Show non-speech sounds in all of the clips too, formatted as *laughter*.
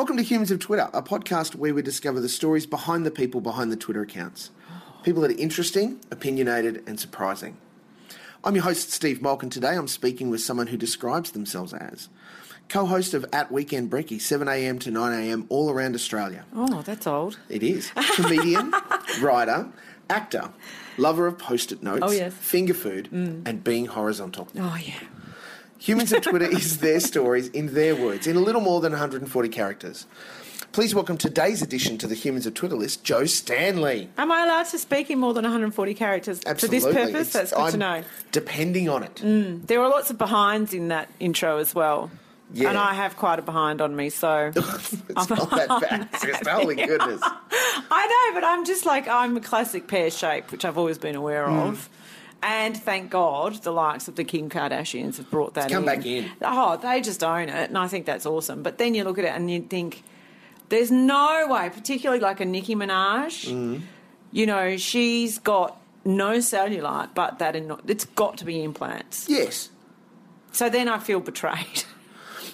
Welcome to Humans of Twitter, a podcast where we discover the stories behind the people behind the Twitter accounts. People that are interesting, opinionated, and surprising. I'm your host, Steve Malkin. Today I'm speaking with someone who describes themselves as co host of At Weekend Brekkie, 7am to 9am, all around Australia. Oh, that's old. It is. Comedian, *laughs* writer, actor, lover of post it notes, Oh, yes. finger food, mm. and being horizontal. Oh, yeah. Humans of Twitter is their stories in their words, in a little more than 140 characters. Please welcome today's addition to the Humans of Twitter list, Jo Stanley. Am I allowed to speak in more than 140 characters Absolutely. for this purpose? It's- That's good I'm to know. Depending on it. There are lots of behinds in that intro as well. Yeah. And I have quite a behind on me, so *laughs* It's not that bad. Holy *laughs* goodness. I know, but I'm just like I'm a classic pear shape, which I've always been aware Hmm. of. And thank God the likes of the Kim Kardashians have brought that come in. back in. Oh, they just own it, and I think that's awesome. But then you look at it and you think, there's no way, particularly like a Nicki Minaj, Hmm. you know, she's got no cellulite, but that in, it's got to be implants. Yes. So then I feel betrayed.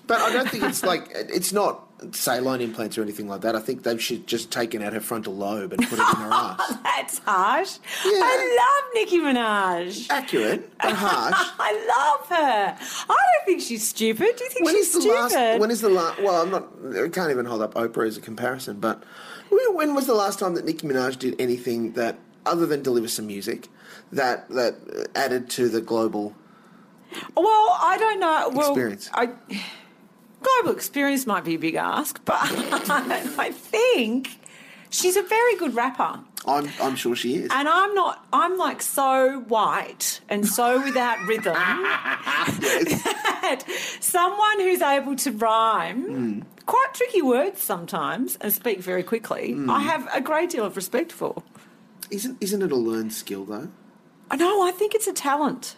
But I don't think it's like, it's not saline implants or anything like that. I think they should just taken out her frontal lobe and put it in her *laughs* ass. That's harsh. Yeah. I love Nicki Minaj. Accurate, but *laughs* harsh. I love her. I don't think she's stupid. Do you think When she's is the stupid? last? When is the last? Well, I'm not. I can't even hold up Oprah as a comparison. But when when was the last time that Nicki Minaj did anything that, other than deliver some music, that that added to the global? well, I don't know. Well, Experience. I, global experience might be a big ask, but *laughs* I think she's a very good rapper. I'm I'm sure she is. And I'm not, I'm like so white and so without rhythm that someone who's able to rhyme Hmm. quite tricky words sometimes and speak very quickly, Hmm. I have a great deal of respect for. Isn't isn't it a learned skill though? No, I think it's a talent.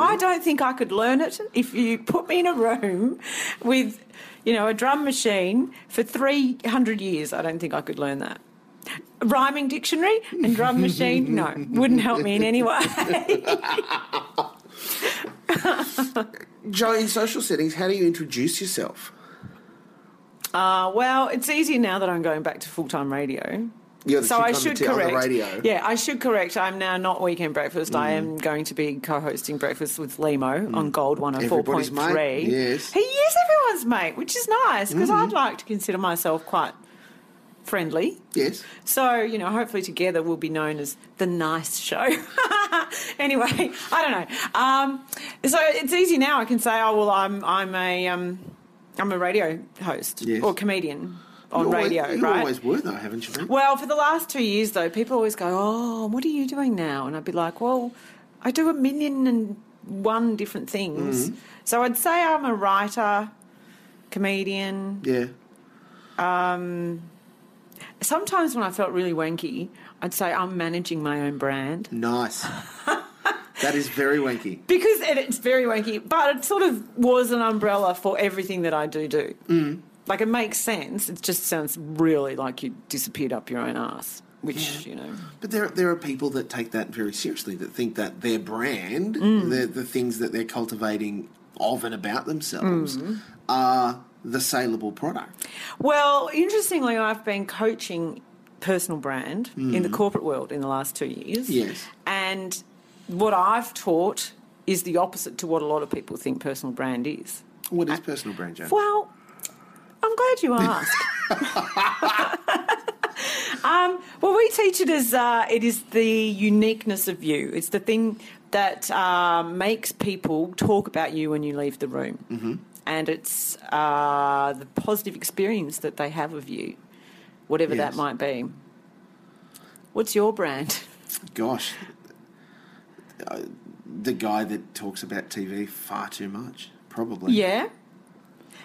I don't think I could learn it if you put me in a room with, you know, a drum machine for 300 years. I don't think I could learn that. Rhyming dictionary and drum machine, no, wouldn't help me in any way. *laughs* Jo, in social settings, how do you introduce yourself? Uh, well, it's easier now that I'm going back to full time radio. So I should t- on the correct. radio. Yeah, I should correct. I'm now not weekend breakfast. I Mm. am going to be co-hosting breakfast with Lehmo on Gold Everybody's 104.3. mate, yes. he is everyone's mate, which is nice because Mm-hmm. I'd like to consider myself quite friendly. Yes. So you know, hopefully together we'll be known as the nice show. *laughs* anyway, I don't know. Um, so it's easy now. I can say, oh well, I'm I'm a um, I'm a radio host Yes. or comedian on You always- radio, you right? always were though, haven't you? Well, for the last two years, though, people always go, "Oh, what are you doing now?" And I'd be like, "Well, I do a million and one different things." Mm-hmm. So I'd say I'm a writer, comedian. Yeah. Um, Sometimes when I felt really wanky, I'd say I'm managing my own brand Nice. *laughs* that is very wanky. because it, it's very wanky, but it sort of was an umbrella for everything that I do do. Mm. Like it makes sense. It just sounds really like you disappeared up your own ass, which you know. But there, there are people that take that very seriously, that think that their brand, Mm. the, the things that they're cultivating of and about themselves, Mm. are the saleable product. Well, interestingly, I've been coaching personal brand in the corporate world in the last two years. Yes. And what I've taught is the opposite to what a lot of people think personal brand is. What is personal brand, Jo? Well, I'm glad you asked. *laughs* *laughs* um, well, we teach it as uh, it is the uniqueness of you. It's the thing that uh, makes people talk about you when you leave the room. Mm-hmm. And it's uh, the positive experience that they have of you, whatever Yes. that might be. What's your brand? Gosh. Uh, the guy that talks about TV far too much, probably. Yeah.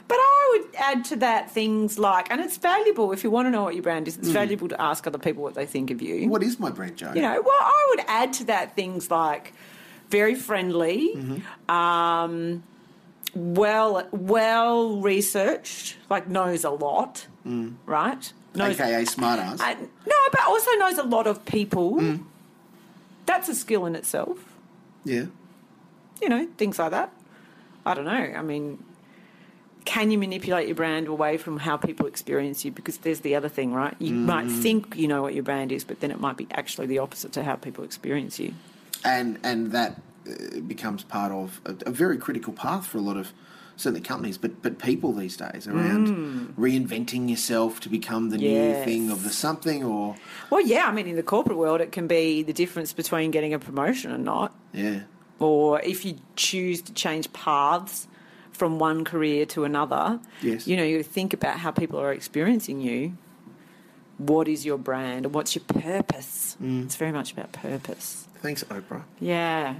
But I would add to that things like, and it's valuable if you want to know what your brand is, it's valuable to ask other people what they think of you. What is my brand, Jo? You know, well, I would add to that things like very friendly, um, well, well researched, like knows a lot, right? Knows, AKA smartass. Uh, no, but also knows a lot of people. That's a skill in itself. yeah. You know, things like that. I don't know. I mean, can you manipulate your brand away from how people experience you? Because there's the other thing, right? You might think you know what your brand is, but then it might be actually the opposite to how people experience you. and and that uh, becomes part of a, a very critical path for a lot of certainly companies, but but people these days around reinventing yourself to become the new Mm. Thing of the something, or Well, yeah, I mean, in the corporate world, it can be the difference between getting a promotion and not. yeah, or if you choose to change paths from one career to another, Yes. you know, you think about how people are experiencing you. What is your brand and what's your purpose? Mm. It's very much about purpose. thanks Oprah. Yeah.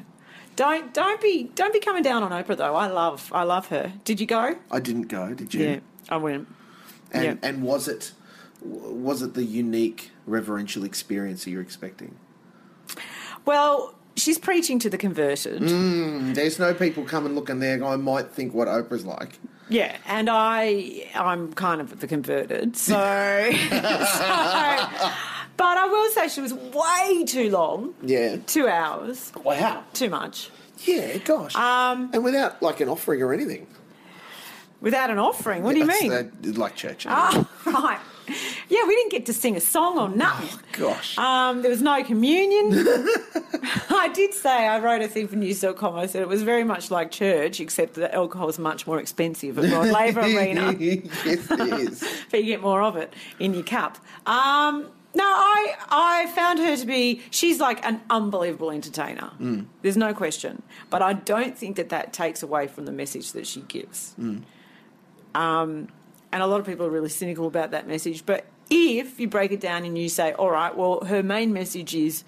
Don't don't be don't be coming down on Oprah though. I love I love her. Did you go? I didn't go, did you? Yeah, I went. And yeah. and was it was it the unique reverential experience that you're expecting? Well, she's preaching to the converted. Mm, there's no people coming looking there. I might think what Oprah's like. Yeah, and I I'm kind of the converted, so, *laughs* so but I will say she was way too long. Yeah. Two hours. Wow. Too much. Yeah. Gosh. Um, and without like an offering or anything. without an offering. What do you mean? like church. Oh, *laughs* right. Yeah, we didn't get to sing a song or nothing. Gosh. Um, there was no communion. *laughs* I did say, I wrote a thing for news.com. I said it was very much like church, except that alcohol is much more expensive at Rod Laver *laughs* Arena. *laughs* yes, it is. but you get more of it in your cup. Um, no, I I found her to be. She's like an unbelievable entertainer. There's no question. But I don't think that that takes away from the message that she gives. Um, and a lot of people are really cynical about that message. But if you break it down and you say, all right, well, her main message is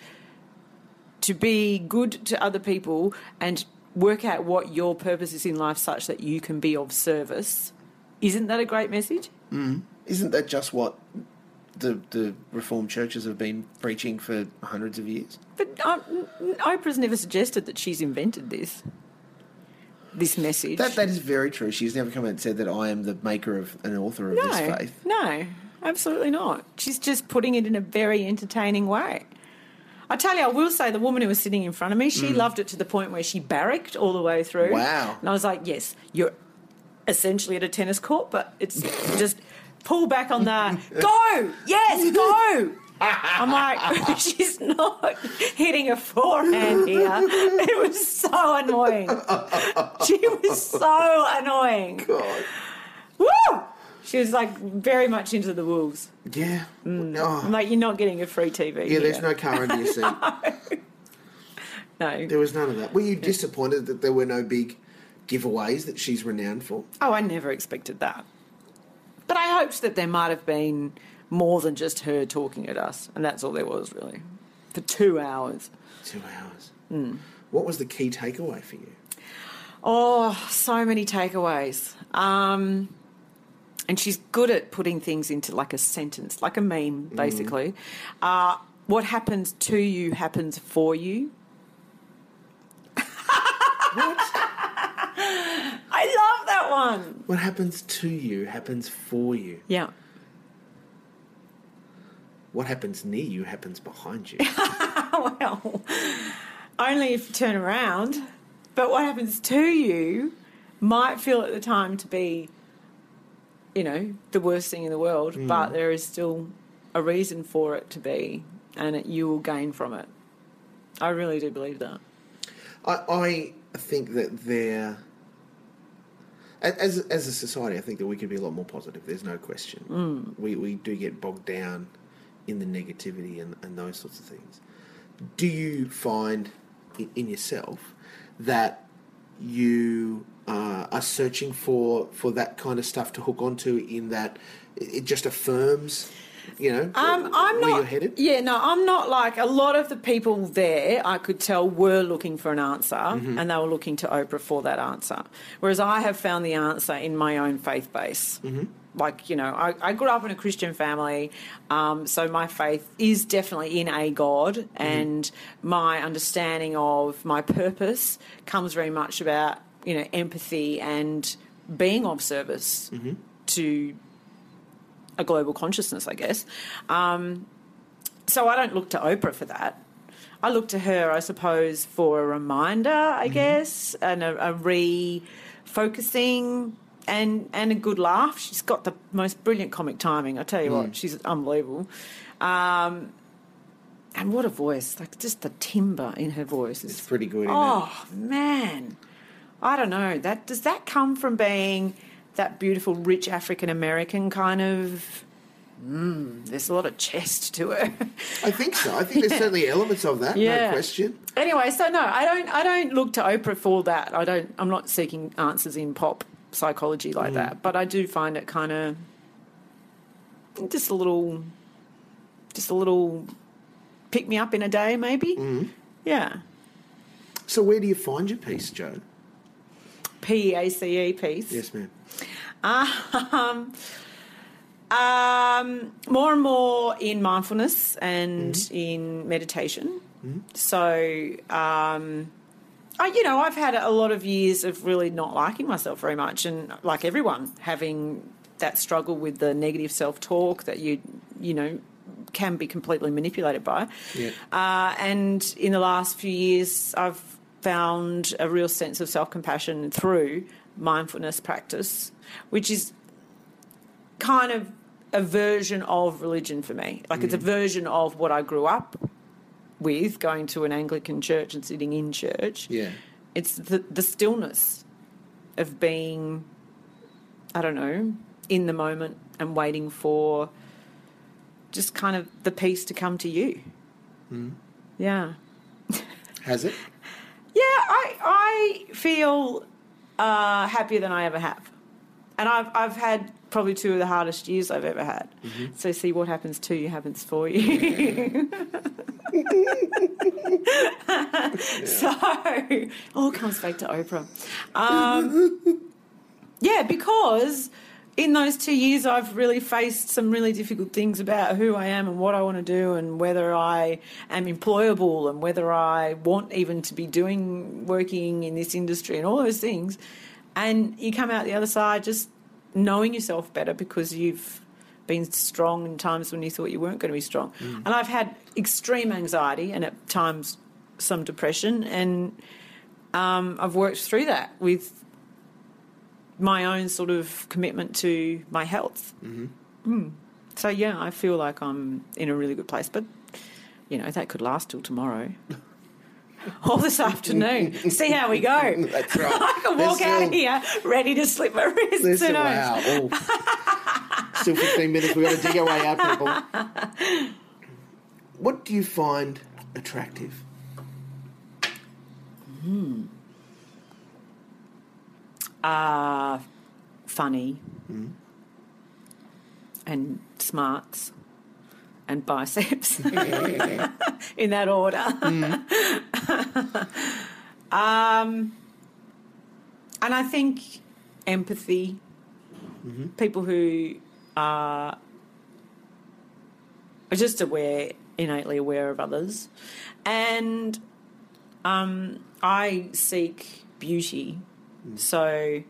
to be good to other people and work out what your purpose is in life such that you can be of service. Isn't that a great message? Isn't that just what the the Reformed churches have been preaching for hundreds of years? But um, Oprah's never suggested that she's invented this. This message. That that is very true. She's never come out and said that I am the maker of an author of no, this faith. no, absolutely not. She's just putting it in a very entertaining way. I tell you, I will say the woman who was sitting in front of me, she loved it to the point where she barracked all the way through. Mm. Wow. And I was like, yes, you're essentially at a tennis court, but it's *laughs* just pull back on that. go, yes, *laughs* go. I'm like, *laughs* she's not hitting a forehand here. It was so annoying. She was so annoying. God. Woo! She was like very much into the wolves. Yeah. I'm Oh. like, you're not getting a free TV. Yeah, there's no car under your seat. *laughs* no. There was none of that. Were you disappointed that there were no big giveaways that she's renowned for? Oh, I never expected that. But I hoped that there might have been more than just her talking at us, and that's all there was really. For two hours. Two hours. Hmm. What was the key takeaway for you? Oh, so many takeaways. Um, and she's good at putting things into like a sentence, like a meme, basically. Uh, what happens to you happens for you. *laughs* I love that one. What happens to you happens for you. Yeah. What happens near you happens behind you. *laughs* well, only if you turn around. But what happens to you might feel at the time to be, you know, the worst thing in the world, mm. but there is still a reason for it to be, and it, you will gain from it. I really do believe that. I, I think that there, as as a society, I think that we could be a lot more positive. There's no question. Mm. We we do get bogged down in the negativity and, and those sorts of things. Do you find in, in yourself that you uh, are searching for for that kind of stuff to hook onto? In that it just affirms, you know, Um, I'm where not. you're headed. Yeah, no, I'm not like a lot of the people there. I could tell were looking for an answer, Mm-hmm. and they were looking to Oprah for that answer. Whereas I have found the answer in my own faith base. Mm-hmm. Like you know, I, I grew up in a Christian family, um, so my faith is definitely in a God, Mm-hmm. and my understanding of my purpose comes very much about you know empathy and being of service Mm-hmm. to a global consciousness, I guess. Um, so I don't look to Oprah for that. I look to her, I suppose, for a reminder, I guess, and a, a refocusing and and a good laugh. She's got the most brilliant comic timing. I tell you what, she's unbelievable. Um, and what a voice! Like just the timber in her voice is It's pretty good? Oh man, I don't know. That does that come from being that beautiful, rich African American kind of? Mm, there's a lot of chest to her. I think so. I think there's *laughs* certainly elements of that, no question. anyway, so no, I don't. I don't look to Oprah for that. I don't. I'm not seeking answers in pop psychology like that. But I do find it kind of just a little, just a little pick me up in a day, maybe. Yeah. So where do you find your peace, Jo? P A C E piece. Yes, ma'am. Um, um, more and more in mindfulness and in meditation. So, um, I, you know, I've had a lot of years of really not liking myself very much, and like everyone, having that struggle with the negative self-talk that you, you know, can be completely manipulated by. Yeah. Uh, and in the last few years, I've found a real sense of self compassion through mindfulness practice, which is kind of a version of religion for me. Like it's a mm. version of what I grew up with, going to an Anglican church and sitting in church. Yeah. It's the, the stillness of being, I don't know, in the moment and waiting for just kind of the peace to come to you. Mm. Yeah. Has it? I I feel uh, happier than I ever have, and I've I've had probably two of the hardest years I've ever had. So see what happens to you happens for you. *laughs* *laughs* so all comes back to Oprah. Um, yeah, because in those two years, I've really faced some really difficult things about who I am and what I want to do, and whether I am employable, and whether I want even to be doing working in this industry, and all those things. And you come out the other side just knowing yourself better because you've been strong in times when you thought you weren't going to be strong. And I've had extreme anxiety and at times some depression, and um, I've worked through that with my own sort of commitment to my health. Mm. So yeah, I feel like I'm in a really good place, but you know that could last till tomorrow. *laughs* Or this afternoon. See how we go. *laughs* That's right. *laughs* I can walk out of here ready to slip my wrists. Still, wow. Oh. still 15 minutes. We've got to dig our way out, people. What do you find attractive? Uh, funny and smarts and biceps *laughs* *laughs* in that order. *laughs* um, and I think empathy, people who are are just aware, innately aware of others, and um, I seek beauty. So,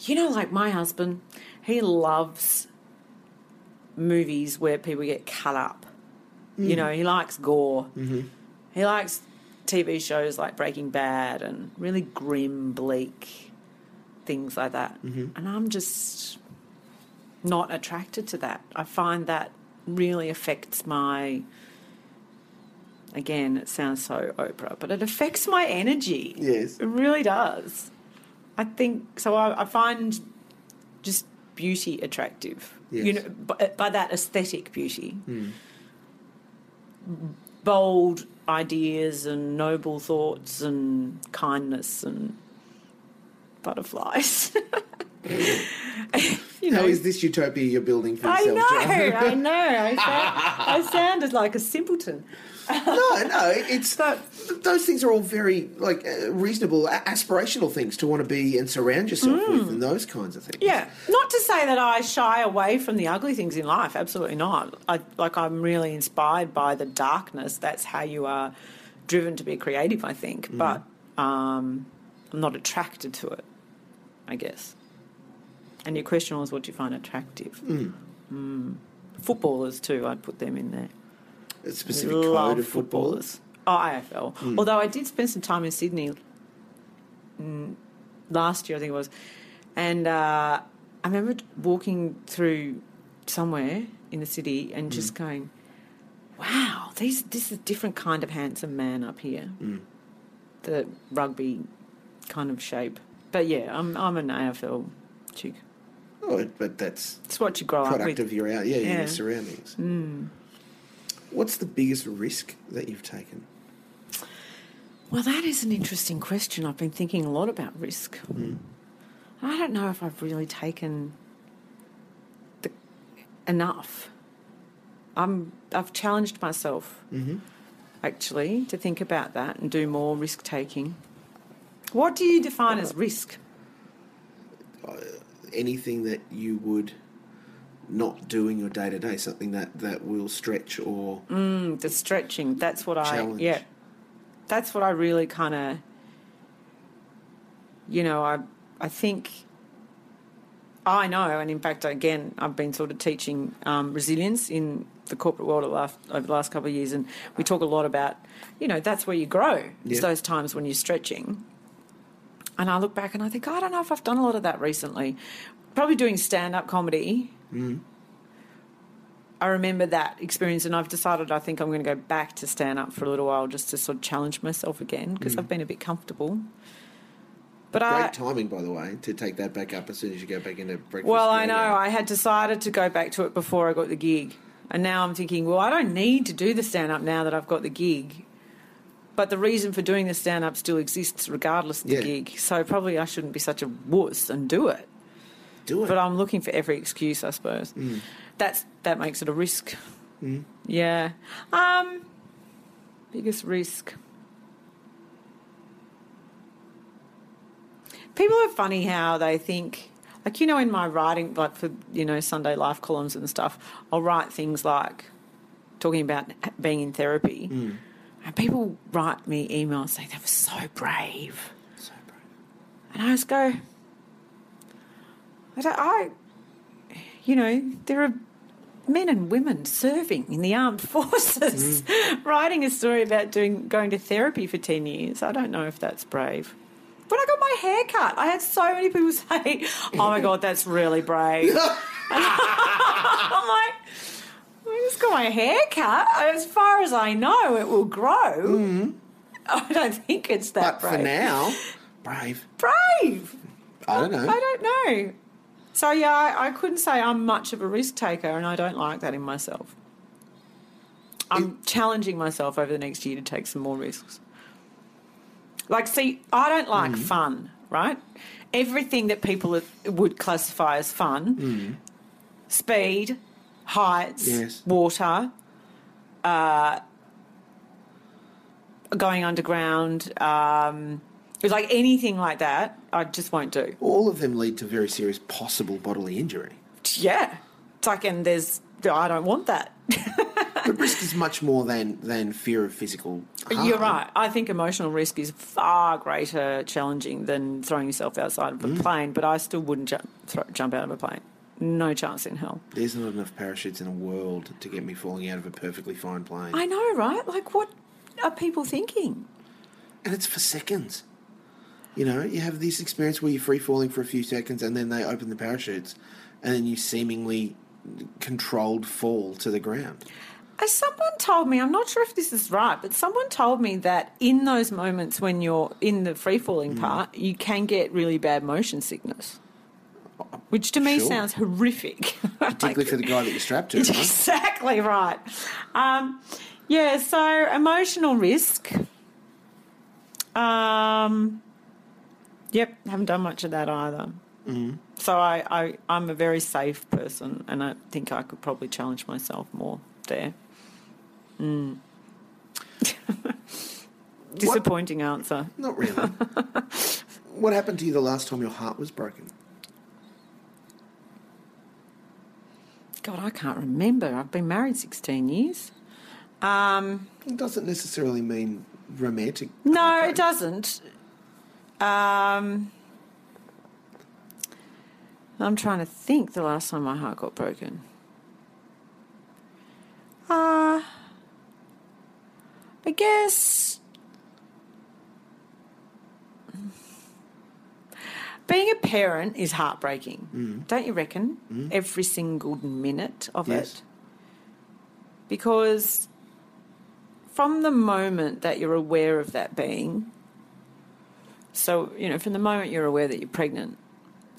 you know, like my husband, he loves movies where people get cut up. You mm. know, he likes gore. Mm-hmm. He likes TV shows like Breaking Bad and really grim, bleak things like that. Mm-hmm. And I'm just not attracted to that. I find that really affects my. Again, it sounds so Oprah, but it affects my energy. Yes. It really does. I think so. I, I find just beauty attractive. You know, by, uh, by that aesthetic beauty, hmm. bold ideas and noble thoughts and kindness and butterflies. *laughs* you know, is this utopia you're building for yourself? I know? I *laughs* know. I, sound, I sounded like a simpleton. No, no, it's But- those things are all very like uh, reasonable, a- aspirational things to want to be and surround yourself with, and those kinds of things. Yeah, not to say that I shy away from the ugly things in life. Absolutely not. I, like I'm really inspired by the darkness. That's how you are driven to be creative. I think, but um, I'm not attracted to it. I guess. And your question was, what do you find attractive? Mm. Footballers too. I'd put them in there. A specific Love code of footballers. Oh, AFL. Although I did spend some time in Sydney mm, last year, I think it was, And uh, I remember walking through somewhere in the city and just going, wow, these, this is a different kind of handsome man up here. The rugby kind of shape. But yeah, I'm, I'm an AFL chick. Oh, but that's It's what you grow up product with. of your out, yeah, Yeah. your surroundings. What's the biggest risk that you've taken? Well, that is an interesting question. I've been thinking a lot about risk. Hmm. I don't know if I've really taken the, enough. I'm, I've challenged myself, mm-hmm. actually, to think about that and do more risk taking. What do you define as risk? Uh, anything that you would not doing your day to day, something that, that will stretch or Mm, the stretching. That's what I. Yeah. That's what I really kind of. You know, I I think. I know, and in fact, again, I've been sort of teaching um, resilience in the corporate world over the last, over the last couple of years, and we talk a lot about, you know, that's where you grow. It's Yeah. those times when you're stretching. And I look back and I think, I don't know if I've done a lot of that recently. Probably doing stand up comedy. Mm-hmm. I remember that experience, and I've decided I think I'm going to go back to stand up for a little while just to sort of challenge myself again because mm. I've been a bit comfortable. But great I, timing, by the way, to take that back up as soon as you go back into breakfast. well, I know. I had decided to go back to it before I got the gig, and now I'm thinking, well, I don't need to do the stand up now that I've got the gig. But the reason for doing the stand up still exists regardless of the Yeah. gig. So probably I shouldn't be such a wuss and do it. Do it. But I'm looking for every excuse, I suppose. Mm. That's that makes it a risk. Mm. Yeah. Um. Biggest risk. People are funny how they think, like you know, in my writing, like for you know Sunday Life columns and stuff, I'll write things like talking about being in therapy, mm. and people write me emails saying they were so brave. so brave. And I just go, I, don't, I, you know, there are men and women serving in the armed *laughs* forces, mm. writing a story about doing going to therapy for ten years. I don't know if that's brave. When I got my hair cut, I had so many people *laughs* say, "Oh my god, that's really brave." *laughs* I'm like. I just got my hair cut. As far as I know, it will grow. Mm. I don't think it's that But brave. for now, brave. brave. I don't know. I don't know. So yeah, I, I couldn't say I'm much of a risk taker, and I don't like that in myself. I'm challenging myself over the next year to take some more risks. Like, see, I don't like Mm-hmm. fun, right? Everything that people would classify as fun, Mm-hmm. speed, heights, Yes. water, uh, going underground, um, it's like anything like that, I just won't do. All of them lead to very serious possible bodily injury. Yeah. It's like, and there's, I don't want that. *laughs* But risk is much more than, than fear of physical harm. You're right. I think emotional risk is far greater challenging than throwing yourself outside of a Mm. plane, but I still wouldn't jump, throw, jump out of a plane. No chance in hell. There's not enough parachutes in the world to get me falling out of a perfectly fine plane. I know, right? Like, what are people thinking? and it's for seconds. You know, you have this experience where you're free falling for a few seconds and then they open the parachutes and then you seemingly controlled fall to the ground. As someone told me, I'm not sure if this is right, but someone told me that in those moments when you're in the free falling Mm. part, you can get really bad motion sickness. Which to me Sure. sounds horrific. *laughs* Particularly for the guy that you're strapped to. *laughs* right? exactly right. Um, yeah, so emotional risk. Um, yep, haven't done much of that either. Mm. So I, I, I'm a very safe person, and I think I could probably challenge myself more there. Mm. *laughs* Disappointing answer. Not really. *laughs* what happened to you the last time your heart was broken? God, I can't remember. I've been married 16 years. Um, It doesn't necessarily mean romantic. No, heartbreak. it doesn't. Um, I'm trying to think the last time my heart got broken. Uh, I guess being a parent is heartbreaking, don't you reckon? Every single minute of Yes. it. Because from the moment that you're aware of that being, so, you know, from the moment you're aware that you're pregnant,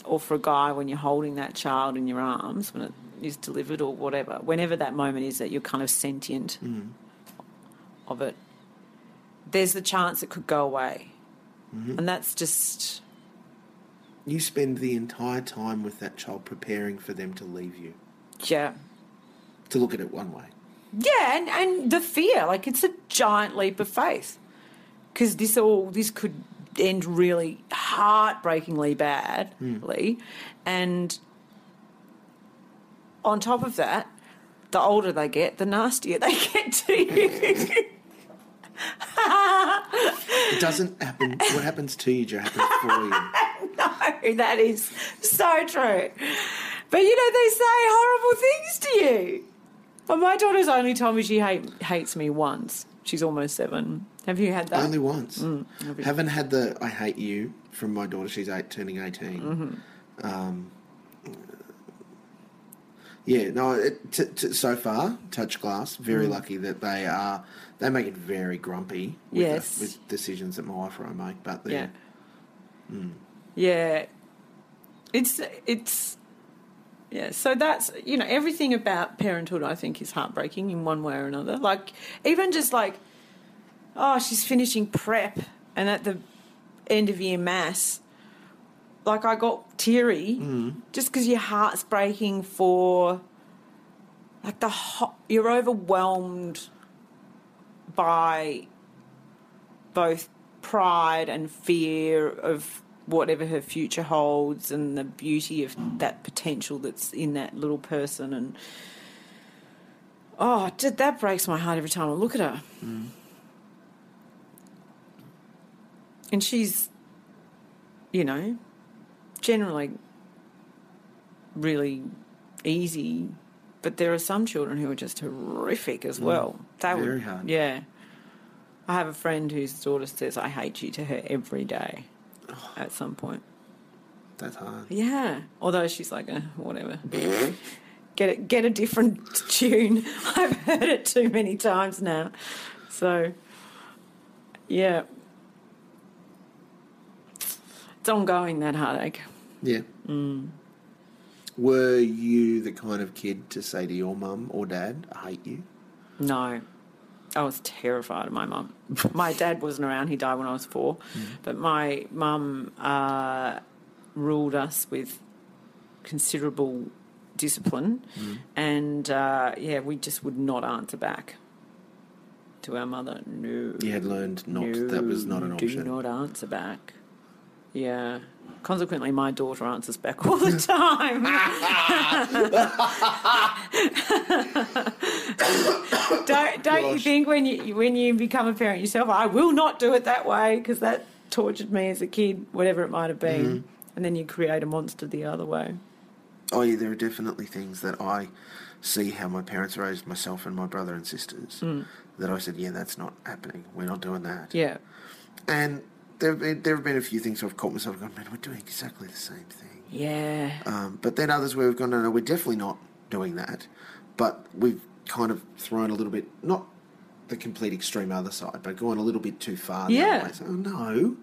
or for a guy when you're holding that child in your arms when it is delivered or whatever, whenever that moment is that you're kind of sentient mm. of it, there's the chance it could go away. Mm-hmm. And that's just, You spend the entire time with that child preparing for them to leave you. yeah. To look at it one way. Yeah, and, and the fear, like it's a giant leap of faith. Because this all this could end really heartbreakingly badly. And on top of that, the older they get, the nastier they *laughs* get to you. It doesn't happen. what happens to you, Jo, happens for you. *laughs* no, that is so true. But you know, they say horrible things to you. Well, my daughter's only told me she hate, hates me once. She's almost seven. Have you had that? Only once. Mm, have you- Haven't had the I hate you from my daughter. She's eight, turning 18. Mm-hmm. Um, yeah, no, it, t- t- so far, touch glass, very Mm. lucky that they are, they make it very grumpy with, Yes. the, with decisions that my wife and I make, but Yeah. they're, Yeah. It's it's yeah, so that's you know, everything about parenthood I think is heartbreaking in one way or another. Like even just like oh, she's finishing prep and at the end of year mass like I got teary mm. just because your heart's breaking for like the ho- you're overwhelmed by both pride and fear of whatever her future holds and the beauty of that potential that's in that little person and oh d- that breaks my heart every time I look at her. Mm. And she's you know generally really easy but there are some children who are just horrific as mm. well. That Very would hard. yeah. I have a friend whose daughter says, I hate you to her every day at some point. that's hard. Yeah. Although she's like, eh, whatever. get it, get a different *laughs* tune. I've heard it too many times now. So, yeah. It's ongoing, that heartache. Yeah. Mm. Were you the kind of kid to say to your mum or dad, I hate you? No. I was terrified of my mum. My dad wasn't around, he died when I was four. But my mum uh, ruled us with considerable discipline. And uh, yeah, we just would not answer back to our mother. No. You had learned not, that was not an option. Do not answer back. Yeah. Consequently, my daughter answers back all the *laughs* time. *laughs* *laughs* *coughs* don't don't you think when you when you become a parent yourself, I will not do it that way because that tortured me as a kid, whatever it might have been, Mm-hmm. and then you create a monster the other way. Oh yeah, there are definitely things that I see how my parents raised myself and my brother and sisters that I said, yeah, that's not happening. We're not doing that. Yeah, And there have been, there have been a few things I've caught myself going, man, we're doing exactly the same thing. yeah, Um, but then others where we've gone, no, no, we're definitely not doing that. But we've kind of thrown a little bit, not the complete extreme other side, but gone a little bit too far. Yeah. way. So, oh, no,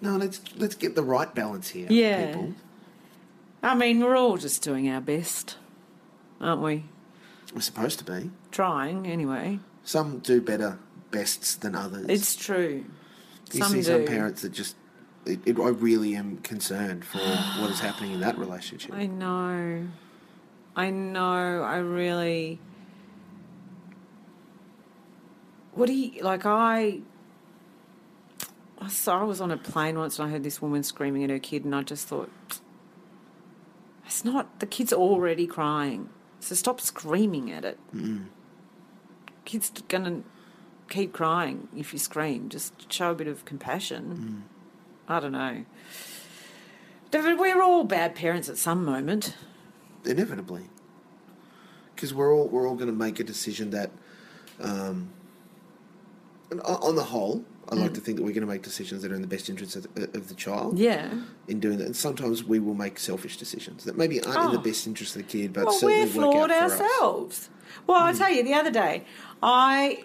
no, let's let's get the right balance here, Yeah. people. I mean, we're all just doing our best, aren't we? We're supposed to be. Trying anyway. Some do better bests than others. It's true. you some see do. some parents that just. It, it, I really am concerned for *sighs* what is happening in that relationship. I know. I know. I really. What do you like? I. I saw I was on a plane once and I heard this woman screaming at her kid, and I just thought, it's not. The kid's already crying, so stop screaming at it. Kid's gonna keep crying if you scream. Just show a bit of compassion. I don't know. David, We're all bad parents at some moment. inevitably because we're all we're all going to make a decision that um, on the whole I like to mm. think that we're going to make decisions that are in the best interest of, of the child. Yeah. In doing that, and sometimes we will make selfish decisions that maybe aren't in the Oh. best interest of the kid, but Well, certainly we're flawed work out for us. ourselves. Well, I'll mm. tell you, the other day, I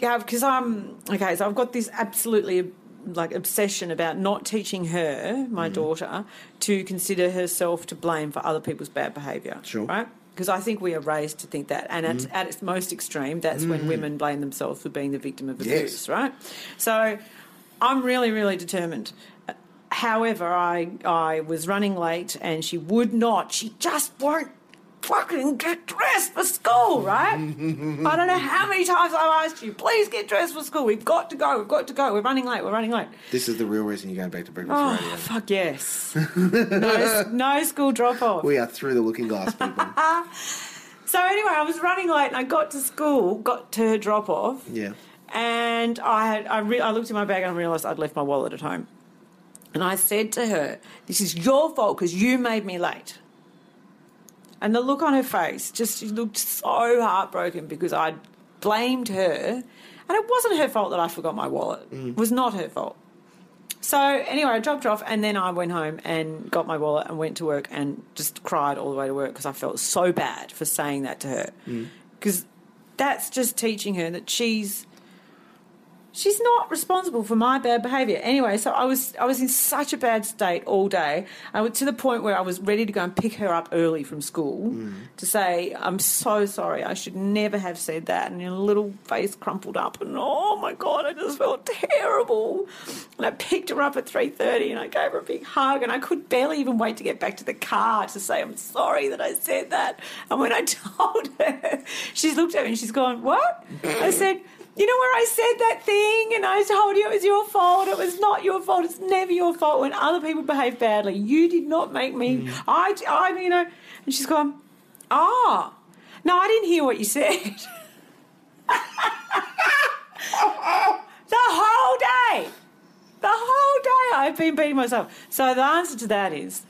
yeah, because I'm okay. So I've got this absolutely like obsession about not teaching her, my mm. daughter, to consider herself to blame for other people's bad behaviour. Sure. Right. Because I think we are raised to think that, and at, mm. at its most extreme, that's when mm. women blame themselves for being the victim of Yes. abuse, right? So, I'm really, really determined. However, I I was running late, and she would not. She just won't fucking get dressed for school, right? I don't know how many times I've asked you, please get dressed for school. We've got to go. We've got to go. We're running late. We're running late. This is the real reason you're going back to breakfast Oh, radio. fuck yes. *laughs* no, no school drop off. We are through the looking glass, people. *laughs* So anyway, I was running late and I got to school, got to her drop off, yeah. and I had I, re- I looked in my bag and I realised I'd left my wallet at home. And I said to her, "This is your fault because you made me late." And the look on her face just she looked so heartbroken because I'd blamed her, and it wasn't her fault that I forgot my wallet. Mm. It was not her fault. So anyway, I dropped her off, and then I went home and got my wallet and went to work and just cried all the way to work because I felt so bad for saying that to her. Mm. Because that's just teaching her that she's she's not responsible for my bad behaviour. Anyway, so I was I was in such a bad state all day. I went to the point where I was ready to go and pick her up early from school to say, I'm so sorry, I should never have said that and her little face crumpled up and oh my god, I just felt terrible. And I picked her up at three thirty and I gave her a big hug and I could barely even wait to get back to the car to say I'm sorry that I said that. And when I *laughs* told her, she's looked at me and she's gone, What? I said you know where I said that thing and I told you it was your fault. It was not your fault. It's never your fault when other people behave badly. You did not make me. Mm. I, I, you know. And she's gone, oh, no, I didn't hear what you said. *laughs* the whole day. The whole day I've been beating myself. So the answer to that is,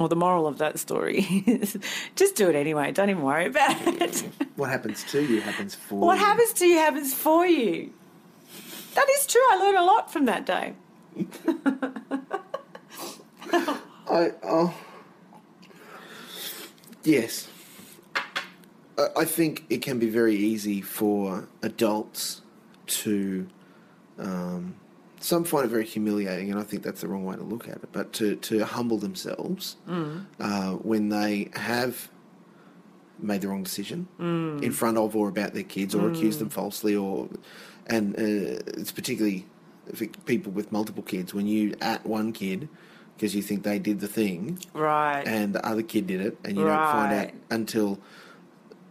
or the moral of that story is, *laughs* just do it anyway. Don't even worry about it. What happens to you happens for What you. happens to you happens for you. That is true. I learned a lot from that day. *laughs* I oh yes. I, I think it can be very easy for adults to. Um, some find it very humiliating, and I think that's the wrong way to look at it. But to to humble themselves uh, when they have made the wrong decision in front of or about their kids, or accuse them falsely, or and uh, it's particularly for people with multiple kids when you at one kid because you think they did the thing Right. and the other kid did it, and you don't find out until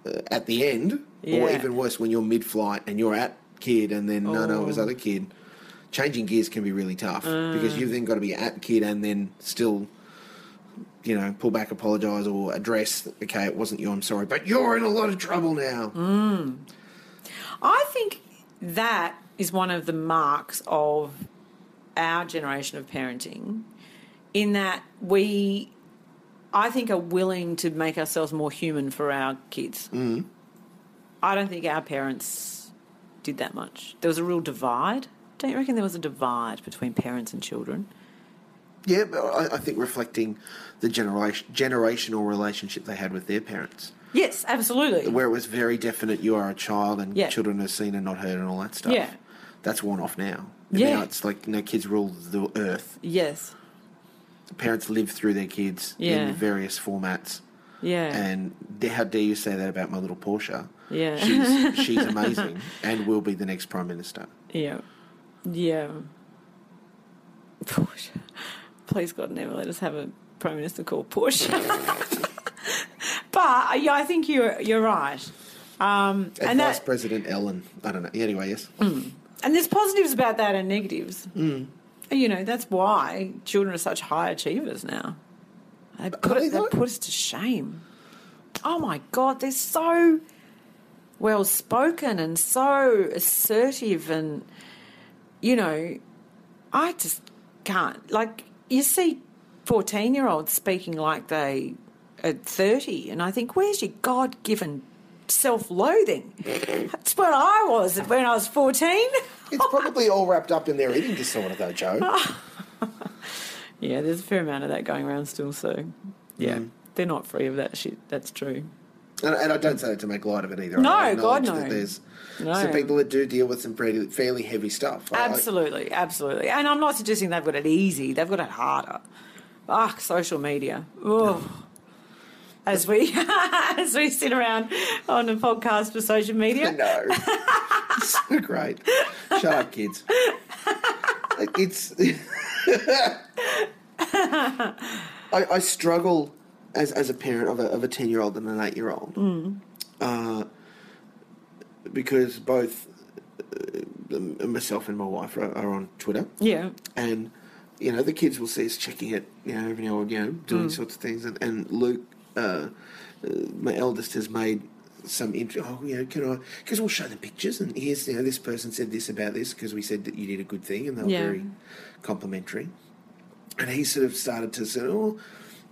uh, at the end, or even worse, when you're mid-flight and you're at kid, and then no, no, it was Oh. other kid. Changing gears can be really tough because you've then got to be at kid and then still, you know, pull back, apologise, or address. Okay, it wasn't you. I'm sorry, but you're in a lot of trouble now. Mm. I think that is one of the marks of our generation of parenting, in that we, I think, are willing to make ourselves more human for our kids. Mm. I don't think our parents did that much. There was a real divide. Don't you reckon there was a divide between parents and children? Yeah, but I, I think reflecting the generation generational relationship they had with their parents. Yes, absolutely. where it was very definite you are a child and Yeah. children are seen and not heard and all that stuff. Yeah. That's worn off now. Yeah. Now it's like, you know, kids rule the earth. Yes. Parents live through their kids Yeah. in various formats. Yeah. And how dare you say that about my little Portia? Yeah. She's, *laughs* she's amazing and will be the next Prime Minister. Yeah. Yeah. Porsche. Please God, never let us have a Prime Minister called Porsche. *laughs* but uh, yeah, I think you're you're right. Um, And, and Vice that, President Ellen. I don't know. Anyway, yes. and there's positives about that and negatives. Mm. You know, that's why children are such high achievers now. They put, they it, they though? put us to shame. Oh my God, they're so well spoken and so assertive, and you know, I just can't. Like, you see 14 year olds speaking like they are 30, and I think, where's your God given self-loathing. That's what I was when I was fourteen. It's probably all wrapped up in their eating disorder, though, Jo. *laughs* Yeah, there's a fair amount of that going around still. So, yeah, Mm. they're not free of that shit. That's true. And, and I don't say that to make light of it either. No, I God, no. That there's No. some people that do deal with some pretty, fairly heavy stuff. Absolutely, absolutely. And I'm not suggesting they've got it easy. They've got it harder. Ugh, social media. Ugh. As we *laughs* as we sit around on a podcast for social media. *laughs* No. so great. Shut up, kids. It's. *laughs* I, I struggle as, as a parent of a, of a 10 year old and an 8 year old. Uh, because both uh, myself and my wife are, are on Twitter. Yeah. and you know the kids will see us checking it you know every now and you know doing sorts of things and, and luke uh, uh, my eldest has made some int- oh you know can i because we'll show them pictures and here's you know this person said this about this because we said that you did a good thing and they were Yeah. very complimentary and he sort of started to say oh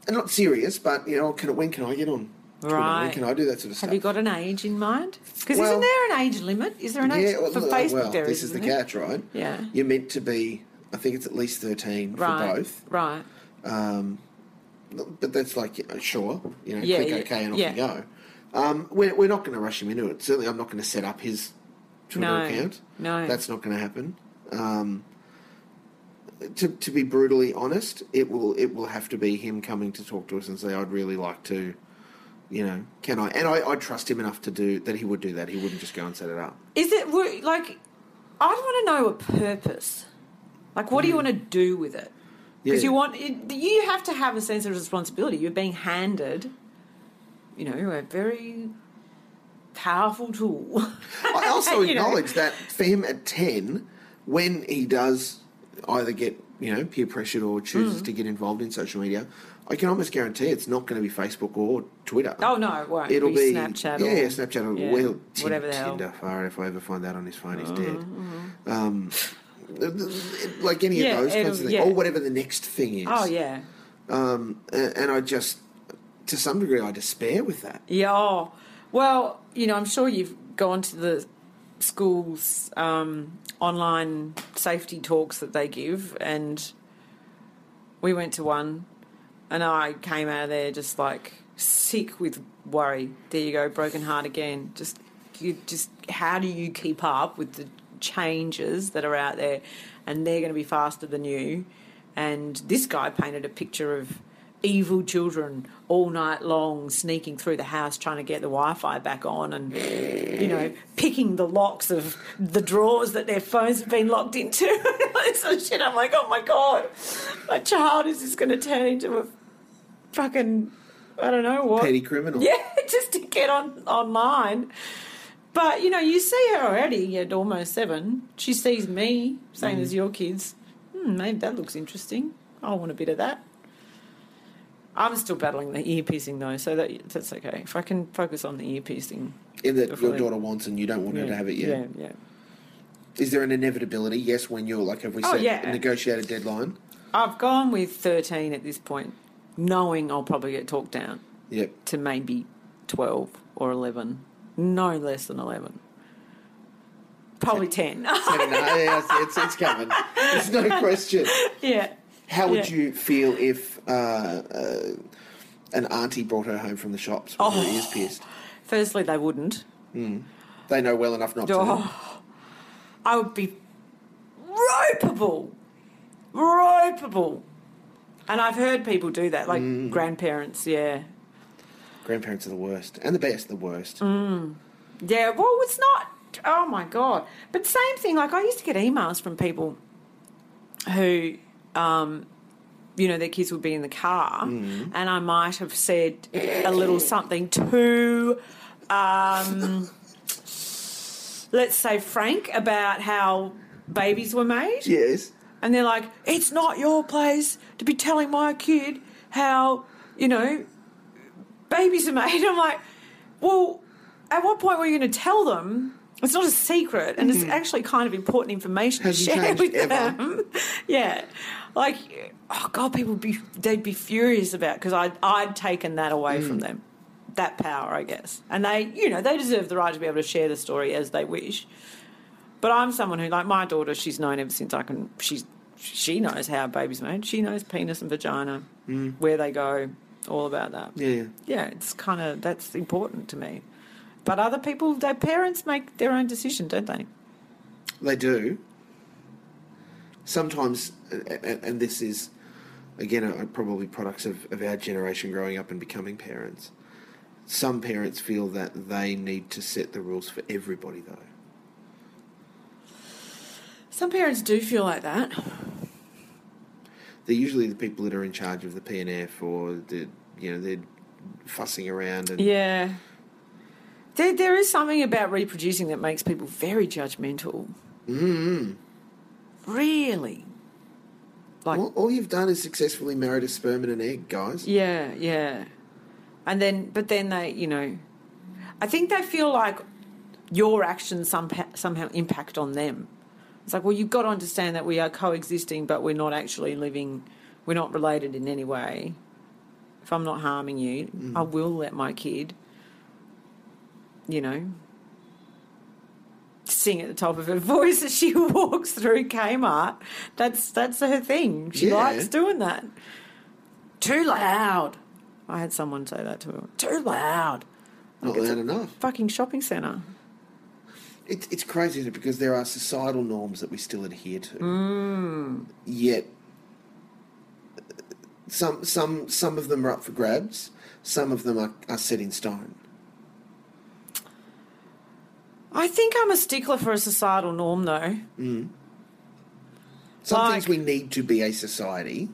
and not serious but you know can, when can i get on Twitter? when Right. can i do that sort of stuff Have you got an age in mind? Because Well- isn't there an age limit? Is there an age well, for Facebook? well, there this is the catch right Yeah. you're meant to be i think it's at least 13 Right. for both Right. Right. But that's like you know, sure, you know, Yeah, click yeah, OK and off yeah. you go. Um, we're, we're not going to rush him into it. Certainly, I'm not going to set up his Twitter No, account. no. that's not going to happen. Um, to, to be brutally honest, it will it will have to be him coming to talk to us and say, "I'd really like to." You know, can I? And I, I trust him enough to do that. He would do that. He wouldn't just go and set it up. Is it like? I want to know a purpose. Like, what do you want to do with it? Because Hmm. Yeah. you want it, you have to have a sense of responsibility. You're being handed, you know, a very powerful tool. I also *laughs* You know. acknowledge that for him at 10, when he does either get, you know, peer pressured or chooses Mm. to get involved in social media, I can almost guarantee it's not going to be Facebook or Twitter. oh no, it won't. It'll be, be Snapchat. Yeah, or, Snapchat or yeah, well, Tin- whatever the hell. Tinder. Far if I ever find that on his phone, he's Uh-huh, dead. Um, th- th- like any Yeah, of those kinds of things, yeah. or whatever the next thing is. Oh yeah, Um, and I just, to some degree, I despair with that. yeah. Oh, well, you know, I'm sure you've gone to the schools um, online safety talks that they give, and we went to one, and I came out of there just like sick with worry. There you go, broken heart again. Just, you just, how do you keep up with the changes that are out there, and they're going to be faster than you? And this guy painted a picture of evil children all night long sneaking through the house trying to get the Wi-Fi back on, and you know, picking the locks of the drawers that their phones have been locked into. *laughs* sort shit. I'm like, oh my god, my child is just going to turn into a fucking I don't know what. Petty criminal. Yeah, *laughs* just to get on online. But you know, you see her already at almost seven. She sees me, same Mm. as your kids. Hmm, maybe that looks interesting. I want a bit of that. I'm still battling the ear piercing though, so that that's okay. If I can focus on the ear piercing, In that your daughter wants and you don't want her to have it yet. yeah, yeah. Is there an inevitability? Yes, when you're like, have we Oh, set yeah. a negotiated deadline? I've gone with 13 at this point, knowing I'll probably get talked down Yep. to maybe 12 or 11, no less than 11. Probably 10. I don't know. Yeah, it's, it's, it's coming. There's no *laughs* question. yeah. How would Yeah. you feel if uh, uh, an auntie brought her home from the shops with her Oh. ears pierced? Firstly, they wouldn't. They know well enough not to. Oh, I would be ropeable. Ropeable. And I've heard people do that, like Mm. grandparents, yeah. Grandparents are the worst. And the best, the worst. Mm. Yeah, well, it's not. Oh my god! But same thing. Like I used to get emails from people who, um, you know, their kids would be in the car, and I might have said a little something to, um, let's say Frank about how babies were made, Yes. and they're like, "It's not your place to be telling my kid how you know babies are made." *laughs* I'm like, "Well, at what point were you going to tell them?" It's not a secret, and it's actually kind of important information Hasn't to share with ever. them. *laughs* yeah, like, oh god, people would be they'd be furious about because I'd I'd taken that away from them. that power, I guess. And they, you know, they deserve the right to be able to share the story as they wish. But I'm someone who, like my daughter, she's known ever since I can. She's she knows how babies made. She knows penis and vagina, where they go, all about that. Yeah, yeah. Yeah, it's kind of that's important to me. But other people, their parents make their own decision, don't they? They do. Sometimes, and, this is, again, probably products of, of our generation growing up and becoming parents. Some parents feel that they need to set the rules for everybody, though. Some parents do feel like that. They're usually the people that are in charge of the P&F or the, you know, they're fussing around and Yeah. There, there is something about reproducing that makes people very judgmental. Mm-hmm. Really. Like, all, all you've done is successfully married a sperm and an egg, guys. yeah, yeah. And then, but then they, you know, I think they feel like your actions some, somehow impact on them. It's like, well, you've got to understand that we are coexisting, but we're not actually living, we're not related in any way. If I'm not harming you, I will let my kid, you know, sing at the top of her *laughs* voice as she *laughs* walks through Kmart. That's that's her thing. She Yeah. likes doing that. Too loud. I had someone say that to her. Too loud. Not loud enough. Fucking shopping centre. It, it's crazy isn't it? because there are societal norms that we still adhere to. Mm. Yet, some some some of them are up for grabs. Some of them are, are set in stone. I think I'm a stickler for a societal norm, though. Some Like- things we need to be a society.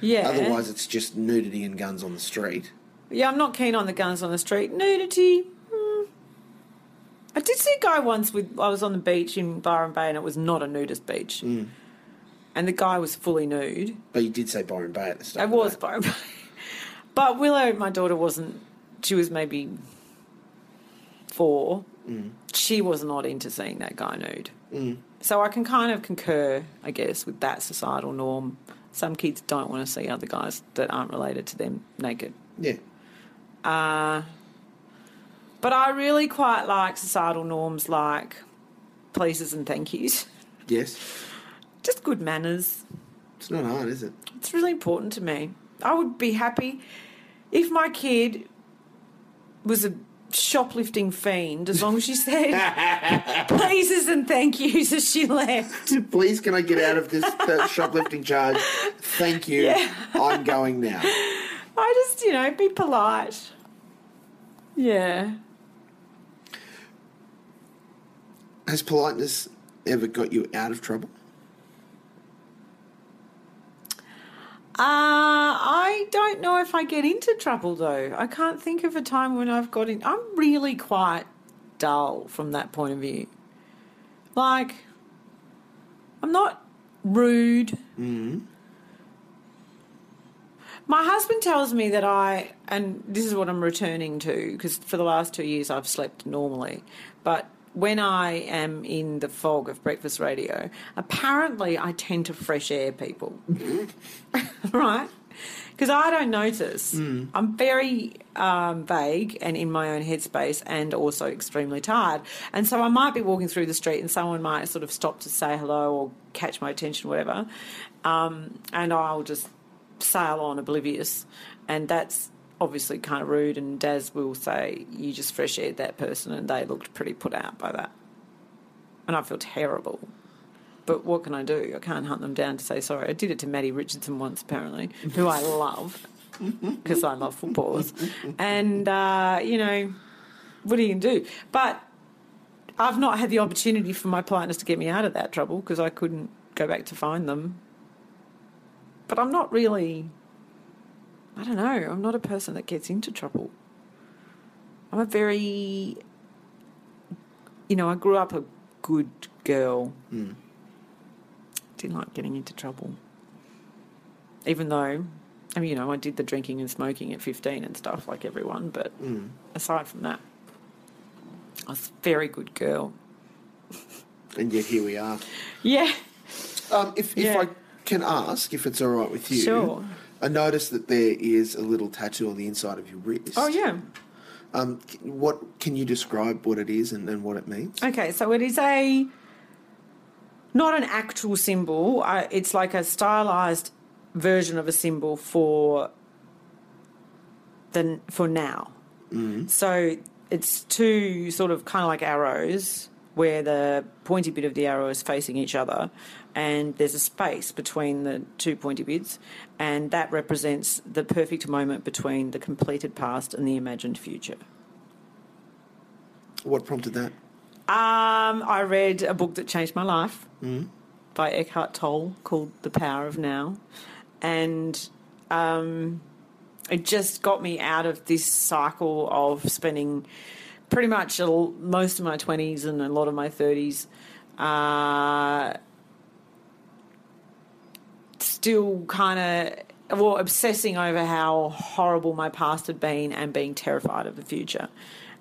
Yeah. Otherwise, it's just nudity and guns on the street. Yeah, I'm not keen on the guns on the street. Nudity. hmm. I did see a guy once with. I was on the beach in Byron Bay, and it was not a nudist beach. Mm. And the guy was fully nude. But you did say Byron Bay at the start. It was that. Byron Bay. *laughs* But Willow, my daughter, wasn't. She was maybe four. Mm. She was not into seeing that guy nude. So I can kind of concur, I guess, with that societal norm. Some kids don't want to see other guys that aren't related to them naked. Yeah. Uh, but I really quite like societal norms like pleases and thank yous. Yes. Just good manners. It's not hard, is it? It's really important to me. I would be happy if my kid was a shoplifting fiend as long as she said pleases and thank yous as she left. Please, can I get out of this shoplifting charge? Thank you. I'm going now. I just, you know, be polite. Yeah. Has politeness ever got you out of trouble? Uh, I don't know if I get into trouble though. I can't think of a time when I've got in. I'm really quite dull from that point of view. Like, I'm not rude. My husband tells me that I, and this is what I'm returning to, because for the last two years I've slept normally, but when I am in the fog of breakfast radio, apparently I tend to fresh air people. *laughs* right? Because I don't notice. I'm very um, vague and in my own headspace and also extremely tired. And so I might be walking through the street and someone might sort of stop to say hello or catch my attention, whatever. Um, and I'll just sail on oblivious. And that's obviously kind of rude. And Daz will say, You just fresh aired that person. And they looked pretty put out by that. And I feel terrible. But what can I do? I can't hunt them down to say sorry. I did it to Matty Richardson once, apparently, who I love *laughs* because I love footballers. And, uh, you know, what are you going to do? But I've not had the opportunity for my politeness to get me out of that trouble because I couldn't go back to find them. But I'm not really, I don't know, I'm not a person that gets into trouble. I'm a very, you know, I grew up a good girl. Didn't like getting into trouble. Even though, I mean, you know, I did the drinking and smoking at 15 and stuff like everyone, but aside from that, I was a very good girl. *laughs* And yet here we are. Yeah. Um, if if Yeah. I can ask, if it's all right with you, Sure. I noticed that there is a little tattoo on the inside of your wrist. Oh, yeah. Um, c- what can you describe what it is and, and what it means? Okay, so it is a not an actual symbol. Uh, it's like a stylized version of a symbol for the for now. So it's two sort of kind of like arrows where the pointy bit of the arrow is facing each other, and there's a space between the two pointy bits, and that represents the perfect moment between the completed past and the imagined future. What prompted that? Um, I read a book that changed my life by Eckhart Tolle called The Power of Now. And um, it just got me out of this cycle of spending pretty much most of my 20s and a lot of my 30s uh, still kind of well obsessing over how horrible my past had been and being terrified of the future.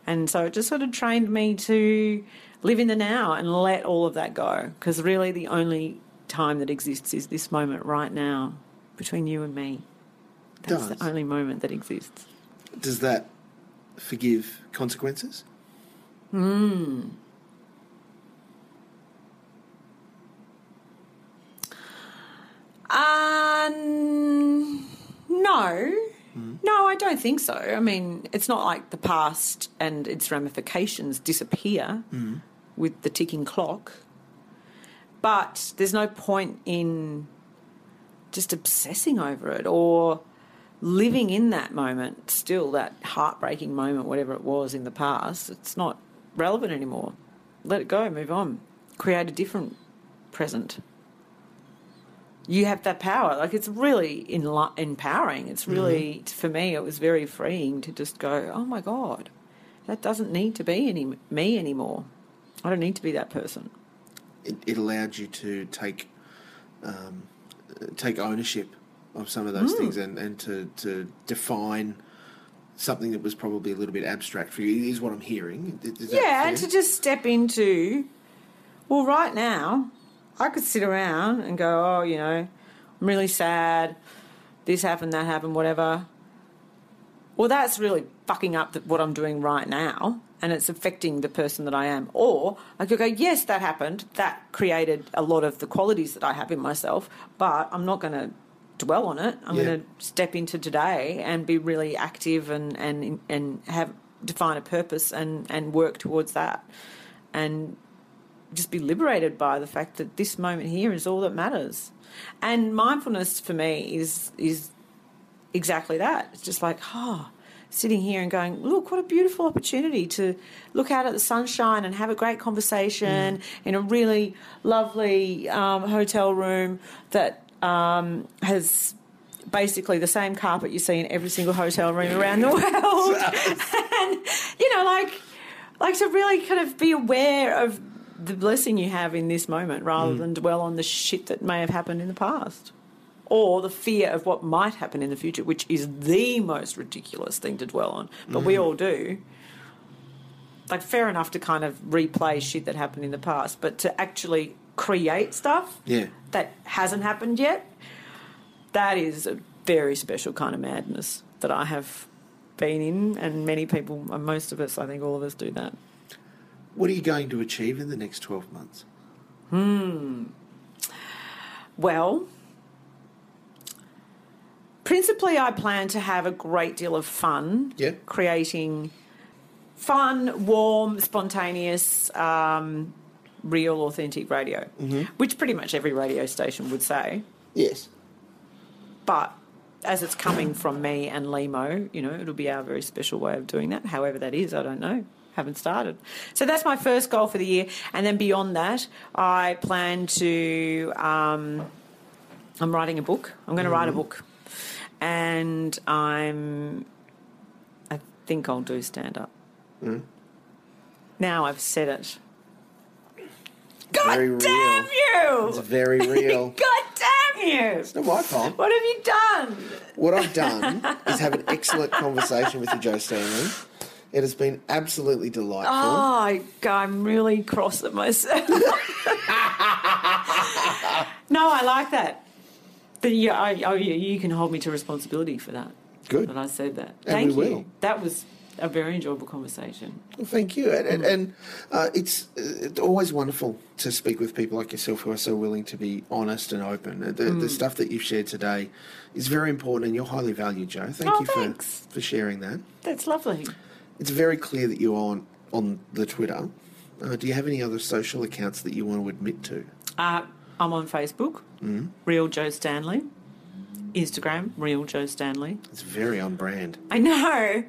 And so it just sort of trained me to live in the now and let all of that go. Because really the only time that exists is this moment right now between you and me. That's Does. the only moment that exists. Does that forgive consequences? Hmm. Um, no. No, I don't think so. I mean, it's not like the past and its ramifications disappear with the ticking clock. But there's no point in just obsessing over it or living in that moment, still that heartbreaking moment, whatever it was in the past. It's not relevant anymore. Let it go, move on. Create a different present you have that power. Like it's really enli- empowering. It's really for me. It was very freeing to just go, oh my god, that doesn't need to be any me anymore. I don't need to be that person. It, it allowed you to take um, take ownership of some of those things and, and to, to define something that was probably a little bit abstract for you, is what I'm hearing. Yeah, and to just step into, well, right now, I could sit around and go, oh, you know, I'm really sad. This happened, that happened, whatever. Well, that's really fucking up what I'm doing right now, and it's affecting the person that I am. Or I could go, yes, that happened. That created a lot of the qualities that I have in myself, but I'm not going to dwell on it. I'm Yeah. going to step into today and be really active and and and have define a purpose and and work towards that, and just be liberated by the fact that this moment here is all that matters. And mindfulness for me is is exactly that. It's just like, oh, sitting here and going, look, what a beautiful opportunity to look out at the sunshine and have a great conversation in a really lovely um, hotel room that um, has basically the same carpet you see in every single hotel room around the *laughs* world. *laughs* and, you know, like, like to really kind of be aware of the blessing you have in this moment rather mm. than dwell on the shit that may have happened in the past or the fear of what might happen in the future, which is the most ridiculous thing to dwell on. But we mm. all do. Like, fair enough to kind of replay shit that happened in the past, but to actually create stuff Yeah. that hasn't happened yet, that is a very special kind of madness that I have been in, and many people, most of us, I think all of us do that. What are you going to achieve in the next 12 months? Hmm. Well, principally, I plan to have a great deal of fun Yeah. creating fun, warm, spontaneous, um, real, authentic radio, which pretty much every radio station would say. Yes. But as it's coming from me and Lehmo, you know, it'll be our very special way of doing that. However, that is, I don't know. Haven't started. So that's my first goal for the year. And then beyond that, I plan to. Um, I'm writing a book. I'm going to write a book. And I'm. I think I'll do stand up. Now I've said it. God Very damn real. It's you! very real. *laughs* God damn you! It's not my fault. What have you done? What I've done is have an excellent conversation with you, Jo Stanley. It has been absolutely delightful. Oh, I'm really cross at myself. *laughs* no, I like that. But yeah, I, oh, you, can hold me to responsibility for that. Good. That I said that. And Thank you. will. That was a very enjoyable conversation. Well, thank you. And, and, and uh, it's, it's always wonderful to speak with people like yourself who are so willing to be honest and open. The, Mm. the stuff that you've shared today is very important and you're highly valued, Jo. Thank Oh, you thanks. for, for sharing that. That's lovely. It's very clear that you're on, on the Twitter. Uh, do you have any other social accounts that you want to admit to? Uh, I'm on Facebook, Mm. Real Jo Stanley. Instagram, Real Jo Stanley. It's very on brand. I know.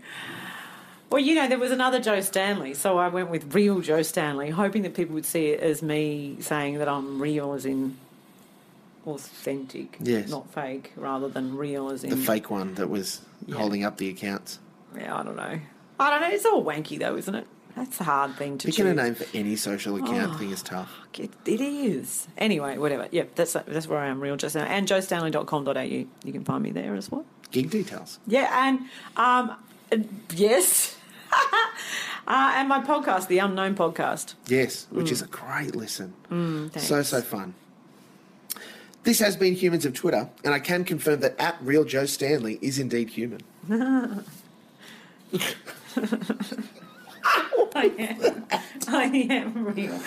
Well, you know, there was another Jo Stanley, so I went with Real Jo Stanley, hoping that people would see it as me saying that I'm real as in authentic, Yes. not fake, rather than real as in. The fake one that was Yeah. holding up the accounts. Yeah, I don't know. I don't know. It's all wanky though, isn't it? That's a hard thing to Picking a name for any social account Oh. thing is tough. It, it is. Anyway, whatever. Yep, that's that's where I am, Real Jo Stanley. And jostanley.com.au. You can find me there as well. Gig details. Yeah, and um, uh, yes. *laughs* uh, and my podcast, The Unknown Podcast. Yes, which Mm. is a great listen. thanks. so, so fun. This has been Humans of Twitter, and I can confirm that at Real Jo Stanley is indeed human. *laughs* *laughs* I am. I am real.